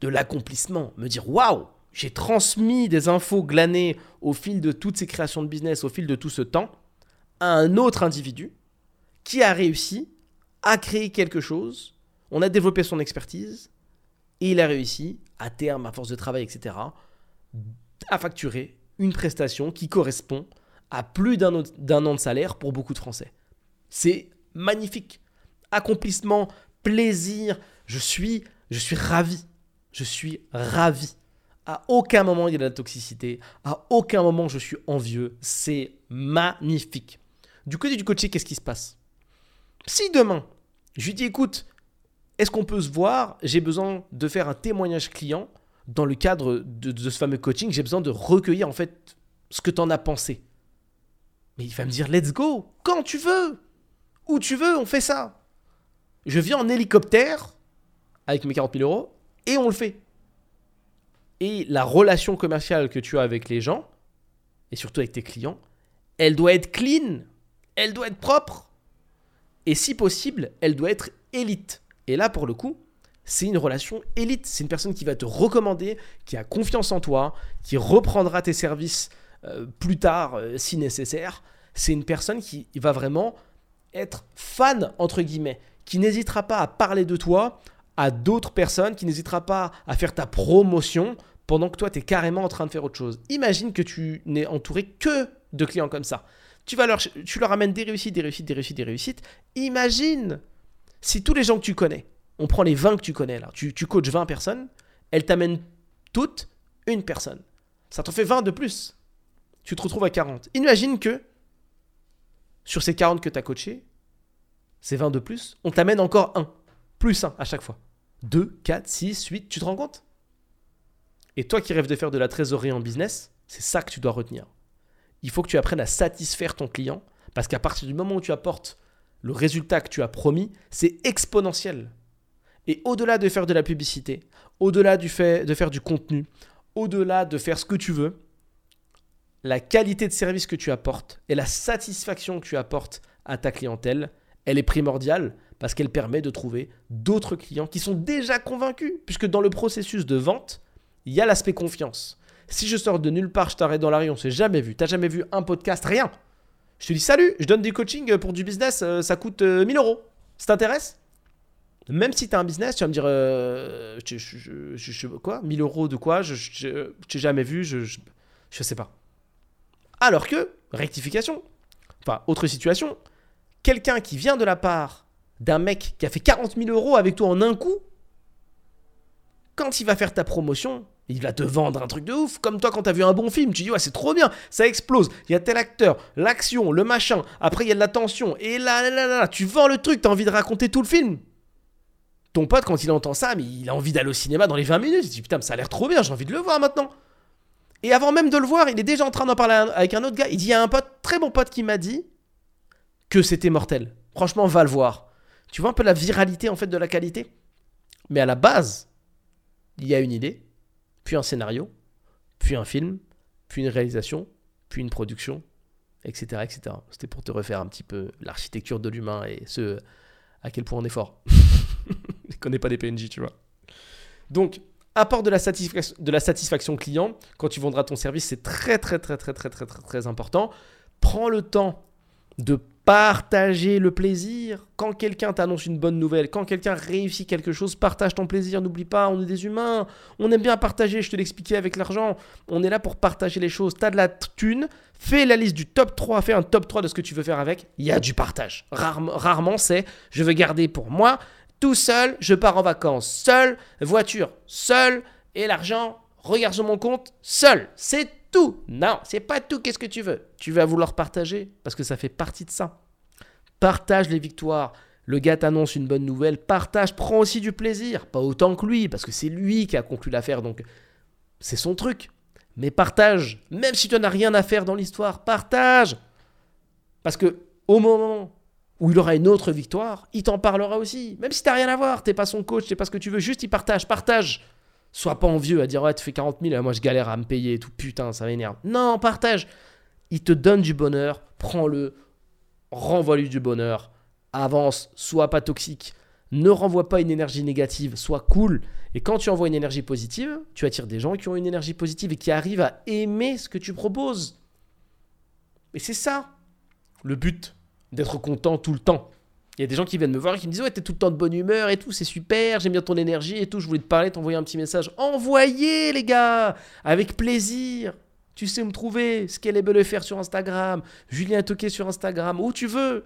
de l'accomplissement. Me dire, waouh, j'ai transmis des infos glanées au fil de toutes ces créations de business, au fil de tout ce temps, à un autre individu qui a réussi a créé quelque chose, on a développé son expertise, et il a réussi, à terme, à force de travail, etc., à facturer une prestation qui correspond à plus d'un an de salaire pour beaucoup de Français. C'est magnifique. Accomplissement, plaisir, je suis, je suis ravi. Je suis ravi. À aucun moment il y a de la toxicité, à aucun moment je suis envieux. C'est magnifique. Du côté du coaché, qu'est-ce qui se passe? Si demain, je lui dis écoute, est-ce qu'on peut se voir? J'ai besoin de faire un témoignage client dans le cadre de, ce fameux coaching. J'ai besoin de recueillir en fait ce que tu en as pensé. Mais il va me dire let's go, quand tu veux, où tu veux, on fait ça. Je viens en hélicoptère avec mes 40 000 euros et on le fait. Et la relation commerciale que tu as avec les gens, et surtout avec tes clients, elle doit être clean, elle doit être propre. Et si possible, elle doit être élite. Et là, pour le coup, c'est une relation élite. C'est une personne qui va te recommander, qui a confiance en toi, qui reprendra tes services euh, plus tard euh, si nécessaire. C'est une personne qui va vraiment être fan, entre guillemets, qui n'hésitera pas à parler de toi à d'autres personnes, qui n'hésitera pas à faire ta promotion pendant que toi, tu es carrément en train de faire autre chose. Imagine que tu n'es entouré que de clients comme ça. Tu, vas leur, amènes des réussites, des réussites, des réussites, des réussites. Imagine si tous les gens que tu connais, on prend les 20 que tu connais là, tu, tu coaches 20 personnes, elles t'amènent toutes une personne. Ça t'en fait 20 de plus. Tu te retrouves à 40. Imagine que sur ces 40 que tu as coachés, ces 20 de plus, on t'amène encore un. Plus un à chaque fois. 2, 4, 6, 8, tu te rends compte? Et toi qui rêves de faire de la trésorerie en business, c'est ça que tu dois retenir. Il faut que tu apprennes à satisfaire ton client parce qu'à partir du moment où tu apportes le résultat que tu as promis, c'est exponentiel. Et au-delà de faire de la publicité, au-delà du fait de faire du contenu, au-delà de faire ce que tu veux, la qualité de service que tu apportes et la satisfaction que tu apportes à ta clientèle, elle est primordiale parce qu'elle permet de trouver d'autres clients qui sont déjà convaincus, puisque dans le processus de vente, il y a l'aspect confiance. Si je sors de nulle part, je t'arrête dans la rue, on s'est jamais vu, t'as jamais vu un podcast, rien. Je te dis salut, je donne des coachings pour du business, euh, ça coûte 1000 euh, euros. Ça t'intéresse? Même si tu as un business, tu vas me dire euh, je, quoi? 1000 euros de quoi? Je t'ai jamais vu, je, je, je sais pas. Alors que, rectification, enfin, autre situation, quelqu'un qui vient de la part d'un mec qui a fait 40 000 euros avec toi en un coup, quand il va faire ta promotion, il va te vendre un truc de ouf. Comme toi, quand t'as vu un bon film, tu dis, ouais, c'est trop bien, ça explose. Il y a tel acteur, l'action, le machin. Après, il y a de la tension. Et là, là, là, tu vends le truc, t'as envie de raconter tout le film. Ton pote, quand il entend ça, mais il a envie d'aller au cinéma dans les 20 minutes. Il dit, putain, ça a l'air trop bien, j'ai envie de le voir maintenant. Et avant même de le voir, il est déjà en train d'en parler avec un autre gars. Il dit, il y a un pote, très bon pote qui m'a dit que c'était mortel. Franchement, va le voir. Tu vois un peu la viralité en fait de la qualité? Mais à la base, il y a une idée, puis un scénario, puis un film, puis une réalisation, puis une production, etc. etc. C'était pour te refaire un petit peu l'architecture de l'humain et ce à quel point on est fort. Je connais pas des PNJ, tu vois. Donc, apport de la, satisfaction, client, quand tu vendras ton service, c'est très, très, très, très, très, très, très, très important. Prends le temps de partager le plaisir. Quand quelqu'un t'annonce une bonne nouvelle, quand quelqu'un réussit quelque chose, partage ton plaisir. N'oublie pas, on est des humains. On aime bien partager, je te l'expliquais avec l'argent. On est là pour partager les choses. T'as de la thune, fais la liste du top 3, fais un top 3 de ce que tu veux faire avec. Il y a du partage. Rarement, rarement c'est je veux garder pour moi, tout seul, je pars en vacances, seul, voiture, seul, et l'argent, regarde sur mon compte, seul. C'est Non, c'est pas tout. Qu'est-ce que tu veux? Tu vas vouloir partager parce que ça fait partie de ça. Partage les victoires. Le gars t'annonce une bonne nouvelle, partage, prends aussi du plaisir. Pas autant que lui, parce que c'est lui qui a conclu l'affaire, donc c'est son truc. Mais partage, même si tu n'as rien à faire dans l'histoire, partage. Parce que au moment où il aura une autre victoire, il t'en parlera aussi. Même si tu n'as rien à voir, t'es pas son coach, t'es pas ce que tu veux, juste il partage, partage. Sois pas envieux à dire ouais tu fais 40 000 moi je galère à me payer et tout putain ça m'énerve. Non partage. Il te donne du bonheur, prends-le, renvoie-lui du bonheur, avance, sois pas toxique, ne renvoie pas une énergie négative, sois cool. Et quand tu envoies une énergie positive, tu attires des gens qui ont une énergie positive et qui arrivent à aimer ce que tu proposes. Et c'est ça le but d'être content tout le temps. Il y a des gens qui viennent me voir et qui me disent Ouais, t'es tout le temps de bonne humeur et tout, c'est super, j'aime bien ton énergie et tout, je voulais te parler, t'envoyer un petit message. Envoyez, les gars Avec plaisir Tu sais où me trouver, belle faire sur Instagram, Julien Toquet sur Instagram, où tu veux.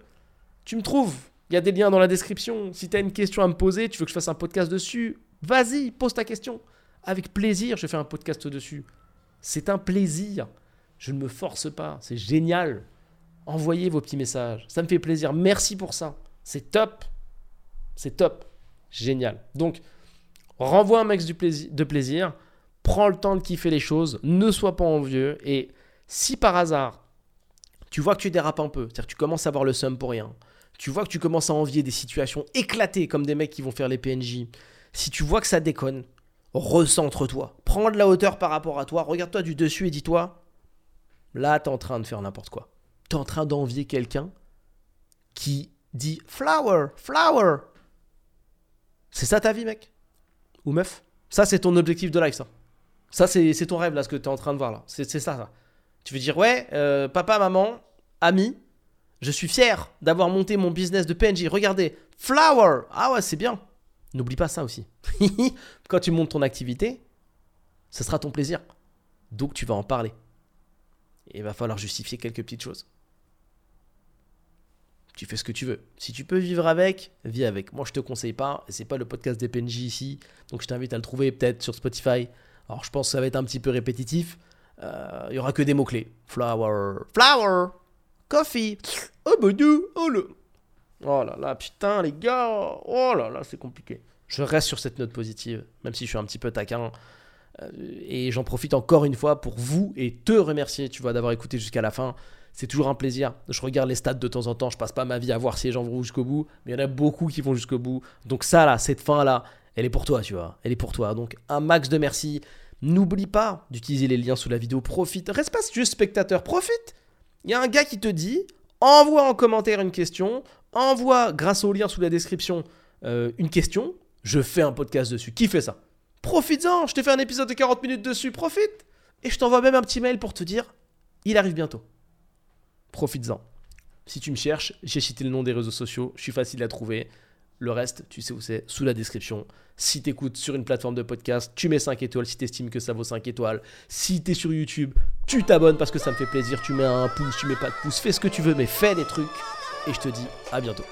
Tu me trouves. Il y a des liens dans la description. Si tu as une question à me poser, tu veux que je fasse un podcast dessus, vas-y, pose ta question. Avec plaisir, je fais un podcast dessus. C'est un plaisir. Je ne me force pas. C'est génial. Envoyez vos petits messages. Ça me fait plaisir. Merci pour ça. C'est top. C'est top. Génial. Donc, renvoie un max de plaisir. Prends le temps de kiffer les choses. Ne sois pas envieux. Et si par hasard, tu vois que tu dérapes un peu, c'est-à-dire que tu commences à avoir le seum pour rien, tu vois que tu commences à envier des situations éclatées comme des mecs qui vont faire les PNJ, Si tu vois que ça déconne, recentre-toi. Prends de la hauteur par rapport à toi. Regarde-toi du dessus et dis-toi, là, t'es en train de faire n'importe quoi. T'es en train d'envier quelqu'un qui dit flower, flower. C'est ça ta vie, mec? Ou meuf? Ça, c'est ton objectif de life, ça. Ça, c'est ton rêve, là, ce que tu es en train de voir, là. C'est ça, ça. Tu veux dire, ouais, euh, papa, maman, ami, je suis fier d'avoir monté mon business de PNJ. Regardez, flower. Ah ouais, c'est bien. N'oublie pas ça aussi. Quand tu montes ton activité, ce sera ton plaisir. Donc tu vas en parler. Et il va falloir justifier quelques petites choses. Tu fais ce que tu veux. Si tu peux vivre avec, vis avec. Moi, je te conseille pas. C'est pas le podcast des PNJ ici. Donc je t'invite à le trouver peut-être sur Spotify. Alors je pense que ça va être un petit peu répétitif. Euh, il y aura que des mots-clés. Flower. Flower. Coffee. Oh, bah, oh le. Oh là là, putain, les gars. Oh là là, c'est compliqué. Je reste sur cette note positive, même si je suis un petit peu taquin. Euh, et j'en profite encore une fois pour vous et te remercier, tu vois, d'avoir écouté jusqu'à la fin. C'est toujours un plaisir. Je regarde les stats de temps en temps. Je passe pas ma vie à voir si les gens vont jusqu'au bout, mais il y en a beaucoup qui vont jusqu'au bout. Donc ça là, cette fin là, elle est pour toi, tu vois. Elle est pour toi. Donc un max de merci. N'oublie pas d'utiliser les liens sous la vidéo. Profite. Reste pas juste spectateur. Profite. Il y a un gars qui te dit envoie en commentaire une question, envoie grâce au lien sous la description euh, une question. Je fais un podcast dessus. Qui fait ça? Profites-en. Je t'ai fait un épisode de 40 minutes dessus. Profite. Et je t'envoie même un petit mail pour te dire il arrive bientôt. Profites-en. Si tu me cherches, j'ai cité le nom des réseaux sociaux. Je suis facile à trouver. Le reste, tu sais où c'est, sous la description. Si tu écoutes sur une plateforme de podcast, tu mets 5 étoiles si tu estimes que ça vaut 5 étoiles. Si tu es sur YouTube, tu t'abonnes parce que ça me fait plaisir. Tu mets un pouce, tu mets pas de pouce, fais ce que tu veux, mais fais des trucs. Et je te dis à bientôt.